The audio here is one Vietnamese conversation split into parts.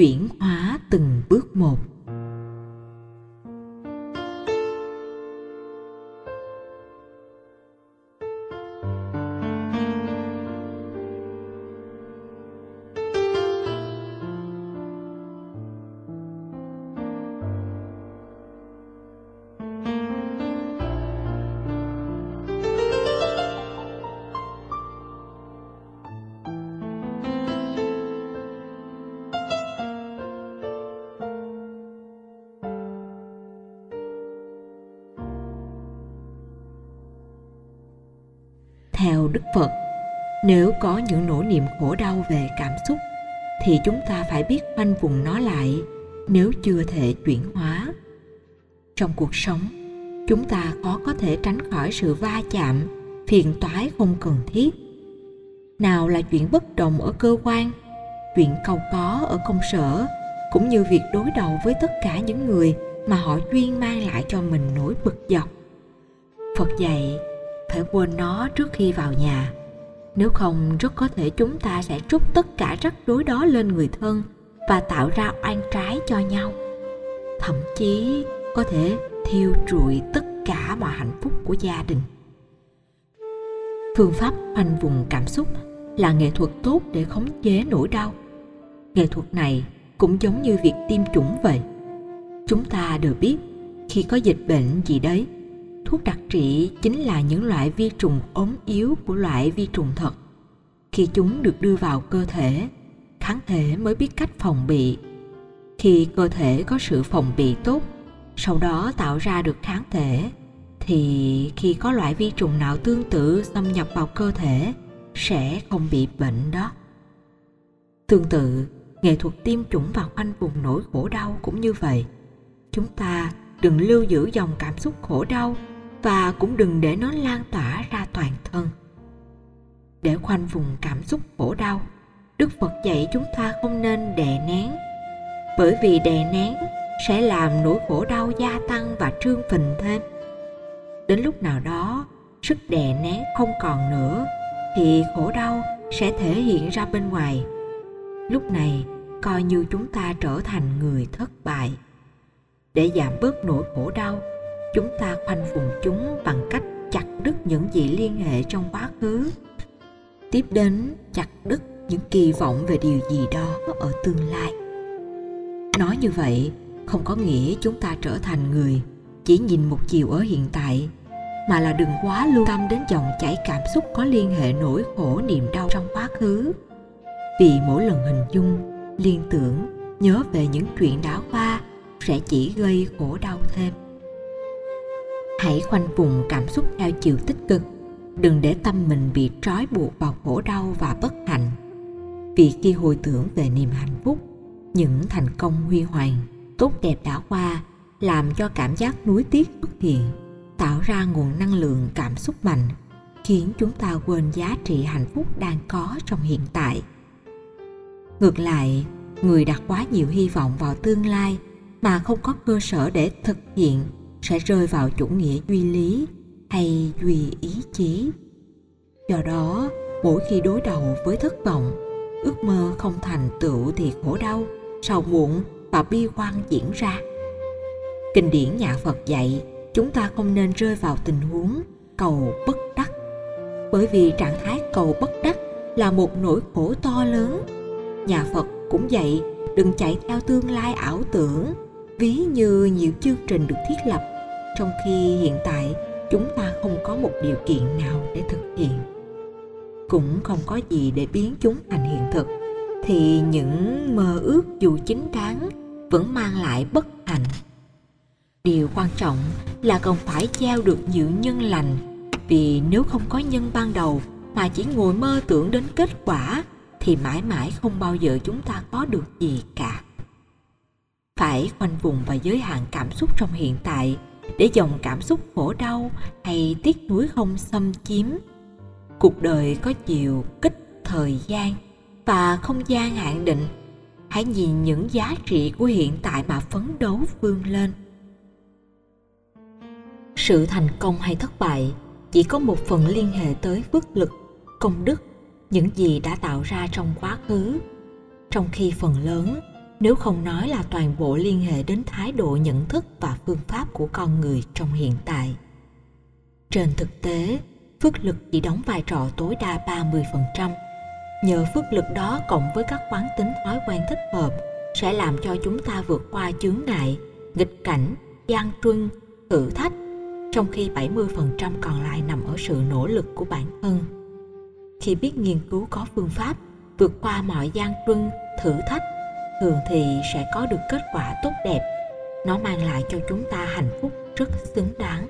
chuyển hóa từng bước một. Có những nỗi niềm khổ đau về cảm xúc, thì chúng ta phải biết khoanh vùng nó lại nếu chưa thể chuyển hóa. Trong cuộc sống, chúng ta khó có thể tránh khỏi sự va chạm, phiền toái không cần thiết. Nào là chuyện bất đồng ở cơ quan, chuyện cầu có ở công sở, cũng như việc đối đầu với tất cả những người mà họ chuyên mang lại cho mình nỗi bực dọc. Phật dạy, phải quên nó trước khi vào nhà nếu không, rất có thể chúng ta sẽ trút tất cả rắc rối đó lên người thân và tạo ra oan trái cho nhau. Thậm chí có thể thiêu trụi tất cả mọi hạnh phúc của gia đình. Phương pháp khoanh vùng cảm xúc là nghệ thuật tốt để khống chế nỗi đau. Nghệ thuật này cũng giống như việc tiêm chủng vậy. Chúng ta đều biết khi có dịch bệnh gì đấy thuốc đặc trị chính là những loại vi trùng ốm yếu của loại vi trùng thật. Khi chúng được đưa vào cơ thể, kháng thể mới biết cách phòng bị. Khi cơ thể có sự phòng bị tốt, sau đó tạo ra được kháng thể, thì khi có loại vi trùng nào tương tự xâm nhập vào cơ thể, sẽ không bị bệnh đó. Tương tự, nghệ thuật tiêm chủng và khoanh vùng nỗi khổ đau cũng như vậy. Chúng ta đừng lưu giữ dòng cảm xúc khổ đau và cũng đừng để nó lan tỏa ra toàn thân. Để khoanh vùng cảm xúc khổ đau, đức phật dạy chúng ta không nên đè nén, bởi vì đè nén sẽ làm nỗi khổ đau gia tăng và trương phình thêm. Đến lúc nào đó, sức đè nén không còn nữa, thì khổ đau sẽ thể hiện ra bên ngoài. Lúc này, coi như chúng ta trở thành người thất bại. Để giảm bớt nỗi khổ đau chúng ta khoanh vùng chúng bằng cách chặt đứt những gì liên hệ trong quá khứ. Tiếp đến, chặt đứt những kỳ vọng về điều gì đó ở tương lai. Nói như vậy, không có nghĩa chúng ta trở thành người chỉ nhìn một chiều ở hiện tại, mà là đừng quá lưu tâm đến dòng chảy cảm xúc có liên hệ nỗi khổ niềm đau trong quá khứ. Vì mỗi lần hình dung, liên tưởng, nhớ về những chuyện đã qua sẽ chỉ gây khổ đau thêm hãy khoanh vùng cảm xúc theo chiều tích cực. Đừng để tâm mình bị trói buộc vào khổ đau và bất hạnh. Vì khi hồi tưởng về niềm hạnh phúc, những thành công huy hoàng, tốt đẹp đã qua, làm cho cảm giác nuối tiếc xuất hiện, tạo ra nguồn năng lượng cảm xúc mạnh, khiến chúng ta quên giá trị hạnh phúc đang có trong hiện tại. Ngược lại, người đặt quá nhiều hy vọng vào tương lai mà không có cơ sở để thực hiện sẽ rơi vào chủ nghĩa duy lý hay duy ý chí. Do đó, mỗi khi đối đầu với thất vọng, ước mơ không thành tựu thì khổ đau, sầu muộn và bi quan diễn ra. Kinh điển nhà phật dạy, chúng ta không nên rơi vào tình huống cầu bất đắc. Bởi vì trạng thái cầu bất đắc là một nỗi khổ to lớn. Nhà phật cũng dạy, đừng chạy theo tương lai ảo tưởng, ví như nhiều chương trình được thiết lập trong khi hiện tại, chúng ta không có một điều kiện nào để thực hiện. Cũng không có gì để biến chúng thành hiện thực. Thì những mơ ước dù chính đáng vẫn mang lại bất hạnh. Điều quan trọng là cần phải gieo được nhiều nhân lành. Vì nếu không có nhân ban đầu mà chỉ ngồi mơ tưởng đến kết quả, thì mãi mãi không bao giờ chúng ta có được gì cả. Phải khoanh vùng và giới hạn cảm xúc trong hiện tại để dòng cảm xúc khổ đau hay tiếc nuối không xâm chiếm. Cuộc đời có chiều kích thời gian và không gian hạn định. Hãy nhìn những giá trị của hiện tại mà phấn đấu vươn lên. Sự thành công hay thất bại chỉ có một phần liên hệ tới phước lực, công đức, những gì đã tạo ra trong quá khứ. Trong khi phần lớn nếu không nói là toàn bộ liên hệ đến thái độ nhận thức và phương pháp của con người trong hiện tại. Trên thực tế, phước lực chỉ đóng vai trò tối đa 30%. Nhờ phước lực đó cộng với các quán tính thói quen thích hợp sẽ làm cho chúng ta vượt qua chướng ngại, nghịch cảnh, gian truân, thử thách, trong khi 70% còn lại nằm ở sự nỗ lực của bản thân. Khi biết nghiên cứu có phương pháp vượt qua mọi gian truân, thử thách, thường thì sẽ có được kết quả tốt đẹp. Nó mang lại cho chúng ta hạnh phúc rất xứng đáng.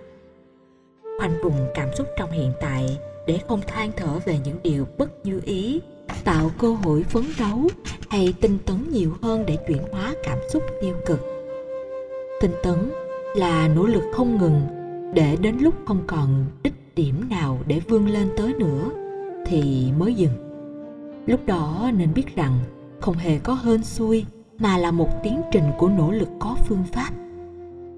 Khoanh vùng cảm xúc trong hiện tại để không than thở về những điều bất như ý tạo cơ hội phấn đấu hay tinh tấn nhiều hơn để chuyển hóa cảm xúc tiêu cực tinh tấn là nỗ lực không ngừng để đến lúc không còn đích điểm nào để vươn lên tới nữa thì mới dừng lúc đó nên biết rằng không hề có hên xui, mà là một tiến trình của nỗ lực có phương pháp.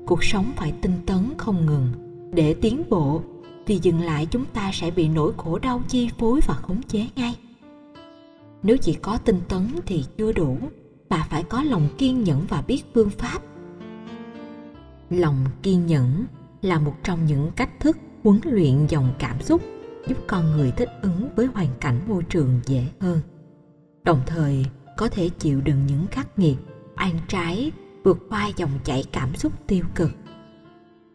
Cuộc sống phải tinh tấn không ngừng. Để tiến bộ, vì dừng lại chúng ta sẽ bị nỗi khổ đau chi phối và khống chế ngay. Nếu chỉ có tinh tấn thì chưa đủ, mà phải có lòng kiên nhẫn và biết phương pháp. Lòng kiên nhẫn là một trong những cách thức huấn luyện dòng cảm xúc, giúp con người thích ứng với hoàn cảnh môi trường dễ hơn. Đồng thời có thể chịu đựng những khắc nghiệt, oan trái, vượt qua dòng chảy cảm xúc tiêu cực.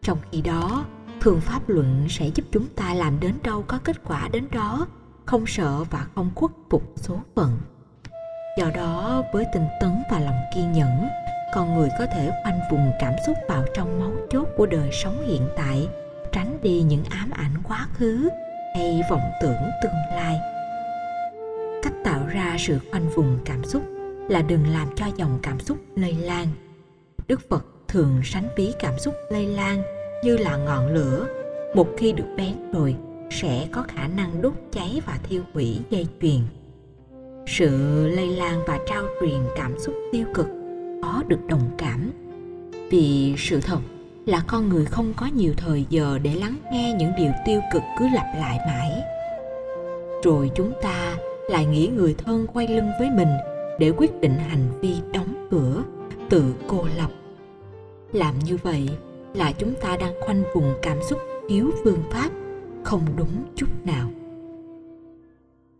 Trong khi đó, phương pháp luận sẽ giúp chúng ta làm đến đâu có kết quả đến đó, không sợ và không khuất phục số phận. Do đó, với tinh tấn và lòng kiên nhẫn, con người có thể khoanh vùng cảm xúc vào trong máu chốt của đời sống hiện tại, tránh đi những ám ảnh quá khứ hay vọng tưởng tương lai cách tạo ra sự khoanh vùng cảm xúc là đừng làm cho dòng cảm xúc lây lan. Đức phật thường sánh ví cảm xúc lây lan như là ngọn lửa. Một khi được bén rồi, sẽ có khả năng đốt cháy và thiêu hủy dây chuyền. Sự lây lan và trao truyền cảm xúc tiêu cực có được đồng cảm. Vì sự thật là con người không có nhiều thời giờ để lắng nghe những điều tiêu cực cứ lặp lại mãi. Rồi chúng ta lại nghĩ người thân quay lưng với mình để quyết định hành vi đóng cửa tự cô lập. Làm như vậy là chúng ta đang khoanh vùng cảm xúc thiếu phương pháp, không đúng chút nào.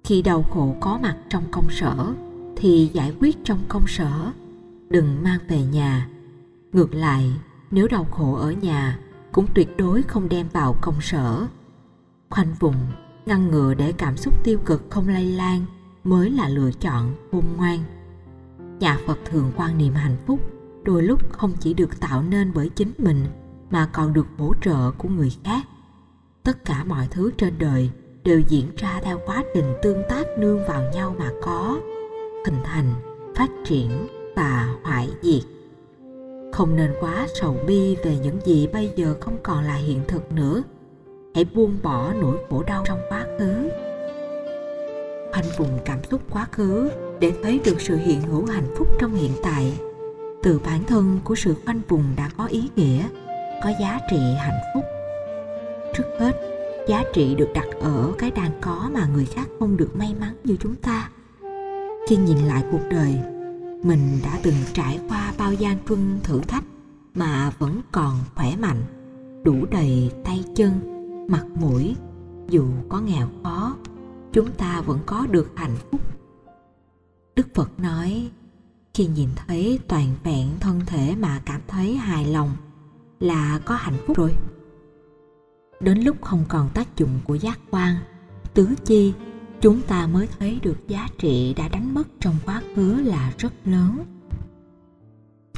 Khi đau khổ có mặt trong công sở, thì giải quyết trong công sở. Đừng mang về nhà. Ngược lại, nếu đau khổ ở nhà, cũng tuyệt đối không đem vào công sở. Khoanh vùng ngăn ngừa để cảm xúc tiêu cực không lây lan mới là lựa chọn khôn ngoan. Nhà phật thường quan niệm hạnh phúc đôi lúc không chỉ được tạo nên bởi chính mình mà còn được hỗ trợ của người khác. Tất cả mọi thứ trên đời đều diễn ra theo quá trình tương tác nương vào nhau mà có, hình thành, phát triển và hoại diệt. Không nên quá sầu bi về những gì bây giờ không còn là hiện thực nữa hãy buông bỏ nỗi khổ đau trong quá khứ. Khoanh vùng cảm xúc quá khứ để thấy được sự hiện hữu hạnh phúc trong hiện tại. Từ bản thân của sự khoanh vùng đã có ý nghĩa, có giá trị hạnh phúc. Trước hết, giá trị được đặt ở cái đang có mà người khác không được may mắn như chúng ta. Khi nhìn lại cuộc đời, mình đã từng trải qua bao gian truân thử thách mà vẫn còn khỏe mạnh, đủ đầy tay chân mặt mũi. Dù có nghèo khó, chúng ta vẫn có được hạnh phúc. Đức phật nói, khi nhìn thấy toàn vẹn thân thể mà cảm thấy hài lòng là có hạnh phúc rồi. Đến lúc không còn tác dụng của giác quan, tứ chi, chúng ta mới thấy được giá trị đã đánh mất trong quá khứ là rất lớn.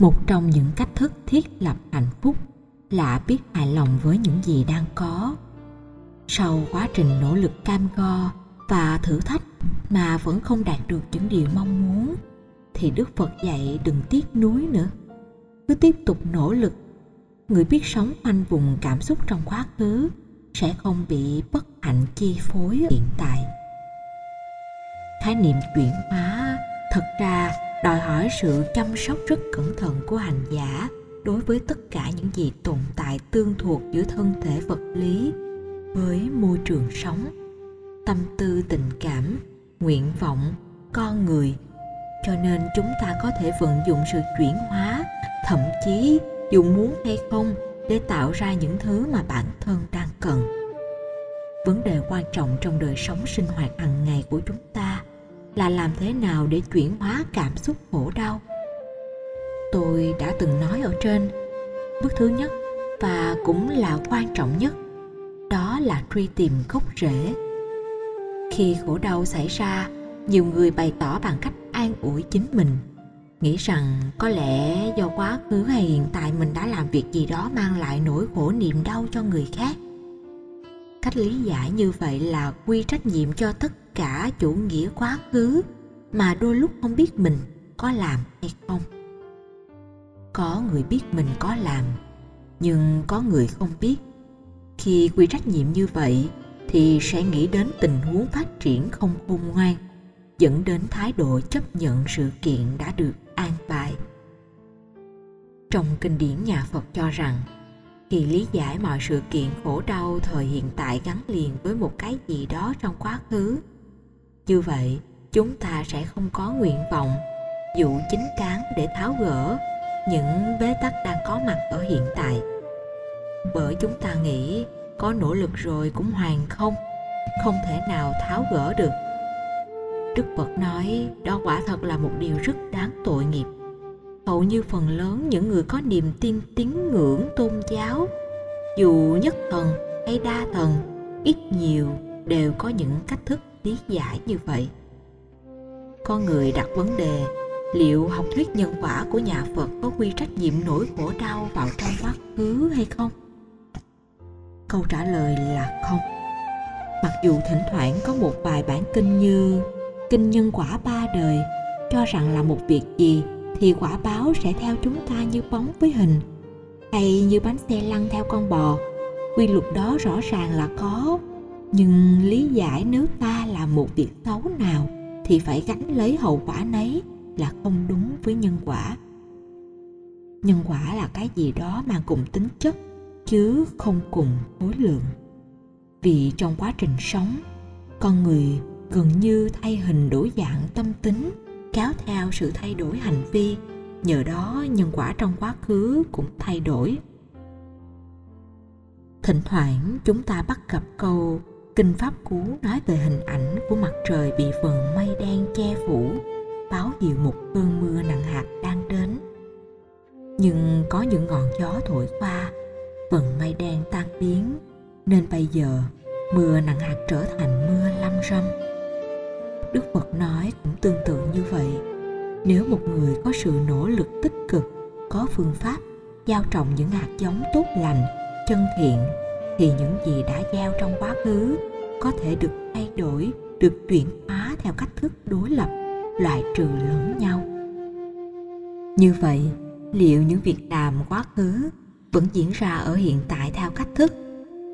Một trong những cách thức thiết lập hạnh phúc là biết hài lòng với những gì đang có sau quá trình nỗ lực cam go và thử thách mà vẫn không đạt được những điều mong muốn, thì đức phật dạy đừng tiếc nuối nữa. Cứ tiếp tục nỗ lực. Người biết sống khoanh vùng cảm xúc trong quá khứ sẽ không bị bất hạnh chi phối hiện tại. Khái niệm chuyển hóa thật ra đòi hỏi sự chăm sóc rất cẩn thận của hành giả đối với tất cả những gì tồn tại tương thuộc giữa thân thể vật lý với môi trường sống. Tâm tư, tình cảm, nguyện vọng, con người. Cho nên chúng ta có thể vận dụng sự chuyển hóa, thậm chí dù muốn hay không, để tạo ra những thứ mà bản thân đang cần. Vấn đề quan trọng trong đời sống sinh hoạt hàng ngày của chúng ta là làm thế nào để chuyển hóa cảm xúc khổ đau. Tôi đã từng nói ở trên, bước thứ nhất và cũng là quan trọng nhất đó là truy tìm gốc rễ. Khi khổ đau xảy ra, nhiều người bày tỏ bằng cách an ủi chính mình, nghĩ rằng có lẽ do quá khứ hay hiện tại mình đã làm việc gì đó mang lại nỗi khổ niềm đau cho người khác. Cách lý giải như vậy là quy trách nhiệm cho tất cả chủ nghĩa quá khứ mà đôi lúc không biết mình có làm hay không. Có người biết mình có làm, nhưng có người không biết khi quy trách nhiệm như vậy, thì sẽ nghĩ đến tình huống phát triển không khôn ngoan, dẫn đến thái độ chấp nhận sự kiện đã được an bài. Trong kinh điển nhà phật cho rằng, khi lý giải mọi sự kiện khổ đau thời hiện tại gắn liền với một cái gì đó trong quá khứ, như vậy chúng ta sẽ không có nguyện vọng dụ chính cán để tháo gỡ những bế tắc đang có mặt ở hiện tại bởi chúng ta nghĩ có nỗ lực rồi cũng hoàn không không thể nào tháo gỡ được. Đức phật nói, đó quả thật là một điều rất đáng tội nghiệp. Hầu như phần lớn những người có niềm tin tín ngưỡng tôn giáo, dù nhất thần hay đa thần, ít nhiều đều có những cách thức lý giải như vậy. Có người đặt vấn đề, liệu học thuyết nhân quả của nhà phật có quy trách nhiệm nỗi khổ đau vào trong quá khứ hay không? Câu trả lời là không. Mặc dù thỉnh thoảng có một vài bản kinh như kinh nhân quả ba đời cho rằng là một việc gì thì quả báo sẽ theo chúng ta như bóng với hình, hay như bánh xe lăn theo con bò. Quy luật đó rõ ràng là có, nhưng lý giải nếu ta làm một việc xấu nào thì phải gánh lấy hậu quả nấy là không đúng với nhân quả. Nhân quả là cái gì đó mang cùng tính chất chứ không cùng khối lượng. Vì trong quá trình sống, con người gần như thay hình đổi dạng tâm tính, kéo theo sự thay đổi hành vi. Nhờ đó, nhân quả trong quá khứ cũng thay đổi. Thỉnh thoảng, chúng ta bắt gặp câu kinh pháp cú nói về hình ảnh của mặt trời bị phần mây đen che phủ, báo hiệu một cơn mưa nặng hạt đang đến. Nhưng có những ngọn gió thổi qua vận mây đen tan biến. Nên bây giờ, mưa nặng hạt trở thành mưa lâm râm. Đức phật nói cũng tương tự như vậy. Nếu một người có sự nỗ lực tích cực, có phương pháp gieo trồng những hạt giống tốt lành, chân thiện, thì những gì đã gieo trong quá khứ có thể được thay đổi, được chuyển hóa theo cách thức đối lập, loại trừ lẫn nhau. Như vậy, liệu những việc làm quá khứ vẫn diễn ra ở hiện tại theo cách thức.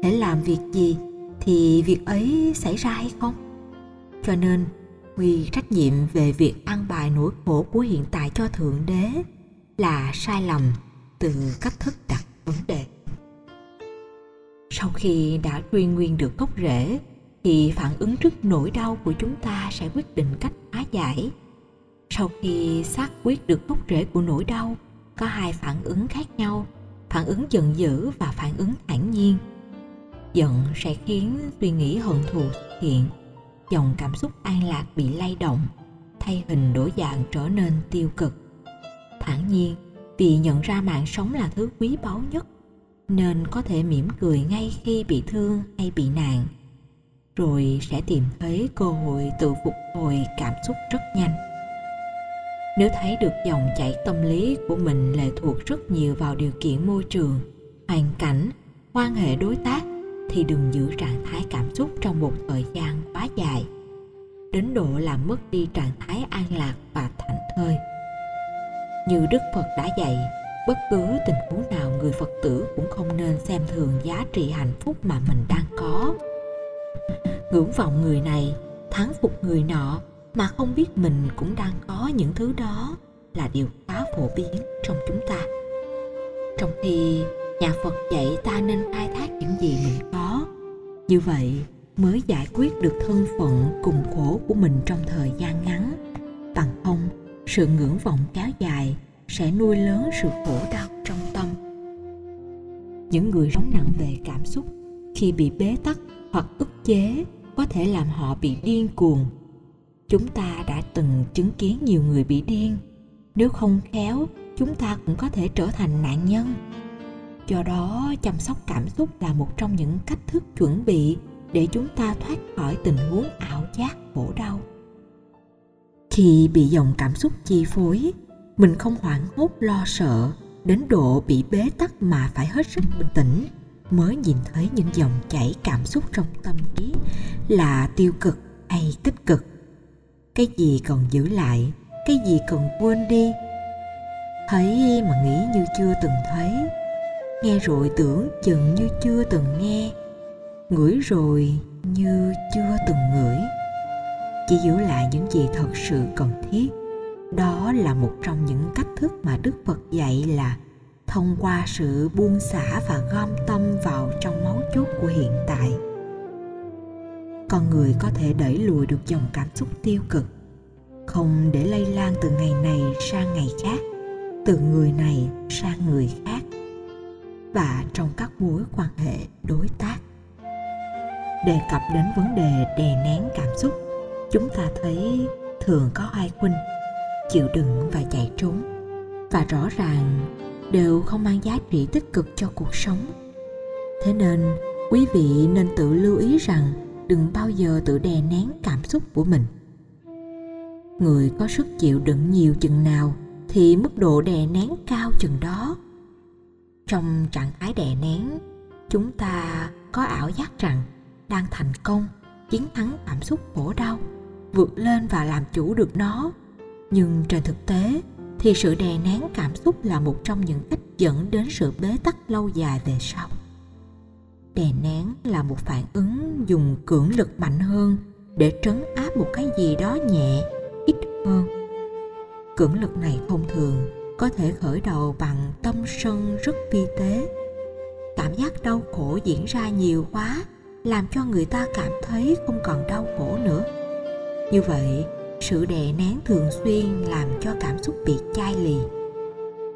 Để làm việc gì thì việc ấy xảy ra hay không? Cho nên, quy trách nhiệm về việc ăn bài nỗi khổ của hiện tại cho thượng đế là sai lầm từ cách thức đặt vấn đề. Sau khi đã truy nguyên được gốc rễ, thì phản ứng trước nỗi đau của chúng ta sẽ quyết định cách hóa giải. Sau khi xác quyết được gốc rễ của nỗi đau, có hai phản ứng khác nhau phản ứng giận dữ và phản ứng thản nhiên. Giận sẽ khiến suy nghĩ hận thù xuất hiện, dòng cảm xúc an lạc bị lay động, thay hình đổi dạng trở nên tiêu cực. Thản nhiên, vì nhận ra mạng sống là thứ quý báu nhất, nên có thể mỉm cười ngay khi bị thương hay bị nạn, rồi sẽ tìm thấy cơ hội tự phục hồi cảm xúc rất nhanh nếu thấy được dòng chảy tâm lý của mình lệ thuộc rất nhiều vào điều kiện môi trường, hoàn cảnh, quan hệ đối tác, thì đừng giữ trạng thái cảm xúc trong một thời gian quá dài. Đến độ làm mất đi trạng thái an lạc và thảnh thơi. Như đức phật đã dạy, bất cứ tình huống nào người phật tử cũng không nên xem thường giá trị hạnh phúc mà mình đang có. Ngưỡng vọng người này thắng phục người nọ mà không biết mình cũng đang có những thứ đó là điều khá phổ biến trong chúng ta. Trong khi nhà phật dạy ta nên khai thác những gì mình có, như vậy mới giải quyết được thân phận cùng khổ của mình trong thời gian ngắn. Bằng không, sự ngưỡng vọng kéo dài sẽ nuôi lớn sự khổ đau trong tâm. Những người sống nặng về cảm xúc khi bị bế tắc hoặc ức chế có thể làm họ bị điên cuồng chúng ta đã từng chứng kiến nhiều người bị điên. Nếu không khéo, chúng ta cũng có thể trở thành nạn nhân. Do đó, chăm sóc cảm xúc là một trong những cách thức chuẩn bị để chúng ta thoát khỏi tình huống ảo giác khổ đau. Khi bị dòng cảm xúc chi phối, mình không hoảng hốt lo sợ đến độ bị bế tắc mà phải hết sức bình tĩnh, mới nhìn thấy những dòng chảy cảm xúc trong tâm trí là tiêu cực hay tích cực cái gì còn giữ lại, cái gì cần quên đi? Thấy mà nghĩ như chưa từng thấy. Nghe rồi tưởng chừng như chưa từng nghe. Ngửi rồi như chưa từng ngửi. Chỉ giữ lại những gì thật sự cần thiết. Đó là một trong những cách thức mà đức phật dạy là thông qua sự buông xả và gom tâm vào trong máu chốt của hiện tại con người có thể đẩy lùi được dòng cảm xúc tiêu cực. Không để lây lan từ ngày này sang ngày khác, từ người này sang người khác. Và trong các mối quan hệ đối tác. Đề cập đến vấn đề đè nén cảm xúc, chúng ta thấy thường có hai khuynh chịu đựng và chạy trốn. Và rõ ràng đều không mang giá trị tích cực cho cuộc sống. Thế nên, quý vị nên tự lưu ý rằng đừng bao giờ tự đè nén cảm xúc của mình. Người có sức chịu đựng nhiều chừng nào thì mức độ đè nén cao chừng đó. Trong trạng thái đè nén, chúng ta có ảo giác rằng đang thành công, chiến thắng cảm xúc khổ đau, vượt lên và làm chủ được nó. Nhưng trên thực tế thì sự đè nén cảm xúc là một trong những cách dẫn đến sự bế tắc lâu dài về sau đè nén là một phản ứng dùng cưỡng lực mạnh hơn để trấn áp một cái gì đó nhẹ, ít hơn. Cưỡng lực này thông thường có thể khởi đầu bằng tâm sân rất vi tế. Cảm giác đau khổ diễn ra nhiều quá, làm cho người ta cảm thấy không còn đau khổ nữa. Như vậy, sự đè nén thường xuyên làm cho cảm xúc bị chai lì.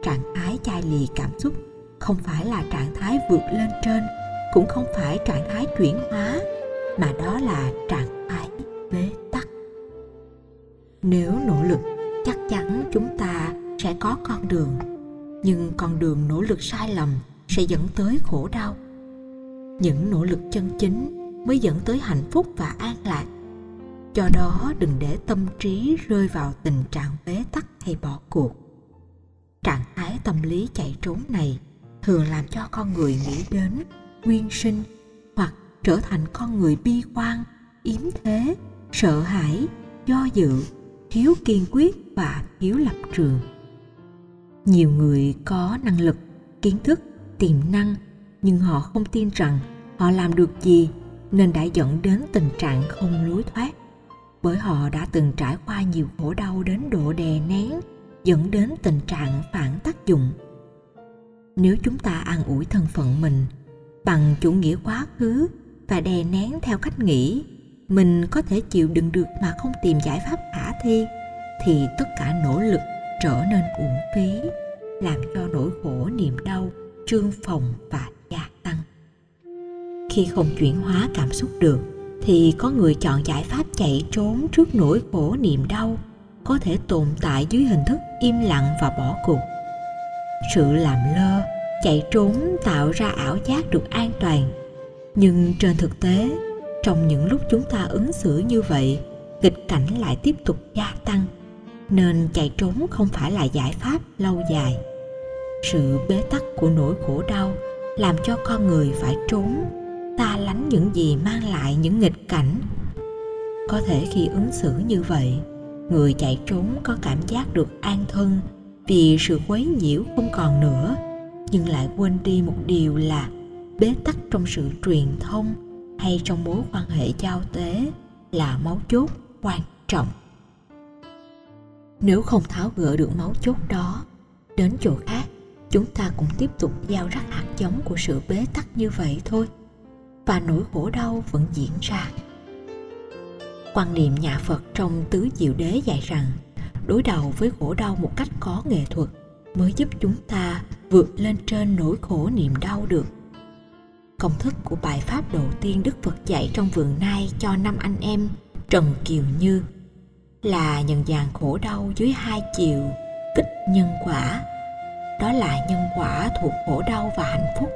Trạng thái chai lì cảm xúc không phải là trạng thái vượt lên trên cũng không phải trạng thái chuyển hóa, mà đó là trạng thái bế tắc. Nếu nỗ lực, chắc chắn chúng ta sẽ có con đường, nhưng con đường nỗ lực sai lầm sẽ dẫn tới khổ đau. Những nỗ lực chân chính mới dẫn tới hạnh phúc và an lạc. Cho đó, đừng để tâm trí rơi vào tình trạng bế tắc hay bỏ cuộc. Trạng thái tâm lý chạy trốn này thường làm cho con người nghĩ đến nguyên sinh hoặc trở thành con người bi quan, yếm thế, sợ hãi, do dự, thiếu kiên quyết và thiếu lập trường. Nhiều người có năng lực, kiến thức, tiềm năng, nhưng họ không tin rằng họ làm được gì nên đã dẫn đến tình trạng không lối thoát, bởi họ đã từng trải qua nhiều khổ đau đến độ đè nén, dẫn đến tình trạng phản tác dụng. Nếu chúng ta an ủi thân phận mình bằng chủ nghĩa quá khứ và đè nén theo cách nghĩ. Mình có thể chịu đựng được mà không tìm giải pháp khả thi, thì tất cả nỗ lực trở nên uổng phí, làm cho nỗi khổ niềm đau trương phòng và gia tăng. Khi không chuyển hóa cảm xúc được, thì có người chọn giải pháp chạy trốn trước nỗi khổ niềm đau, có thể tồn tại dưới hình thức im lặng và bỏ cuộc. Sự làm lơ chạy trốn tạo ra ảo giác được an toàn. Nhưng trên thực tế, trong những lúc chúng ta ứng xử như vậy, nghịch cảnh lại tiếp tục gia tăng, nên chạy trốn không phải là giải pháp lâu dài. Sự bế tắc của nỗi khổ đau làm cho con người phải trốn, ta lánh những gì mang lại những nghịch cảnh. Có thể khi ứng xử như vậy, người chạy trốn có cảm giác được an thân vì sự quấy nhiễu không còn nữa nhưng lại quên đi một điều là bế tắc trong sự truyền thông hay trong mối quan hệ giao tế là máu chốt, quan trọng. Nếu không tháo gỡ được máu chốt đó, đến chỗ khác, chúng ta cũng tiếp tục gieo rắc hạt giống của sự bế tắc như vậy thôi, và nỗi khổ đau vẫn diễn ra. Quan niệm nhà phật trong tứ diệu đế dạy rằng, đối đầu với khổ đau một cách có nghệ thuật mới giúp chúng ta vượt lên trên nỗi khổ niềm đau được. Công thức của bài pháp đầu tiên đức phật dạy trong vườn nai cho năm anh em, trần kiều như, là nhận dạng khổ đau dưới hai chiều kích nhân quả. Đó là nhân quả thuộc khổ đau và hạnh phúc.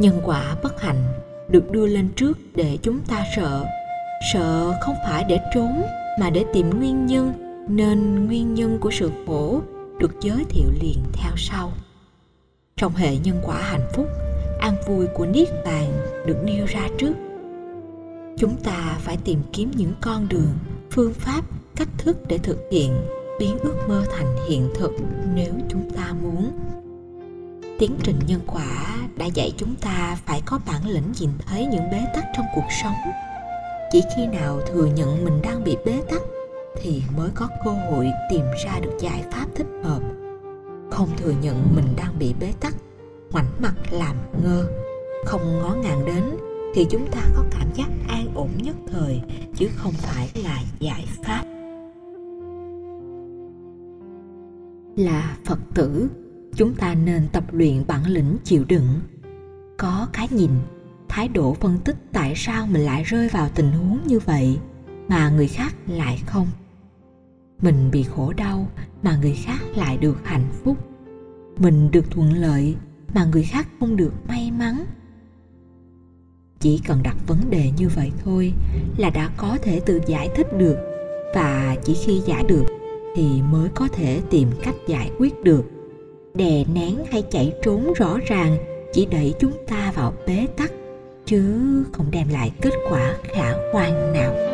Nhân quả bất hạnh được đưa lên trước để chúng ta sợ. Sợ không phải để trốn mà để tìm nguyên nhân, nên nguyên nhân của sự khổ được giới thiệu liền theo sau. Trong hệ nhân quả hạnh phúc, an vui của niết bàn được nêu ra trước. Chúng ta phải tìm kiếm những con đường, phương pháp, cách thức để thực hiện biến ước mơ thành hiện thực nếu chúng ta muốn. Tiến trình nhân quả đã dạy chúng ta phải có bản lĩnh nhìn thấy những bế tắc trong cuộc sống. Chỉ khi nào thừa nhận mình đang bị bế tắc thì mới có cơ hội tìm ra được giải pháp thích hợp. Không thừa nhận mình đang bị bế tắc, ngoảnh mặt làm ngơ, không ngó ngàng đến, thì chúng ta có cảm giác an ổn nhất thời, chứ không phải là giải pháp. Là phật tử, chúng ta nên tập luyện bản lĩnh chịu đựng. Có cái nhìn, thái độ phân tích tại sao mình lại rơi vào tình huống như vậy, mà người khác lại không mình bị khổ đau mà người khác lại được hạnh phúc. Mình được thuận lợi mà người khác không được may mắn. Chỉ cần đặt vấn đề như vậy thôi là đã có thể tự giải thích được. Và chỉ khi giải được thì mới có thể tìm cách giải quyết được. Đè nén hay chạy trốn rõ ràng chỉ đẩy chúng ta vào bế tắc, chứ không đem lại kết quả khả quan nào.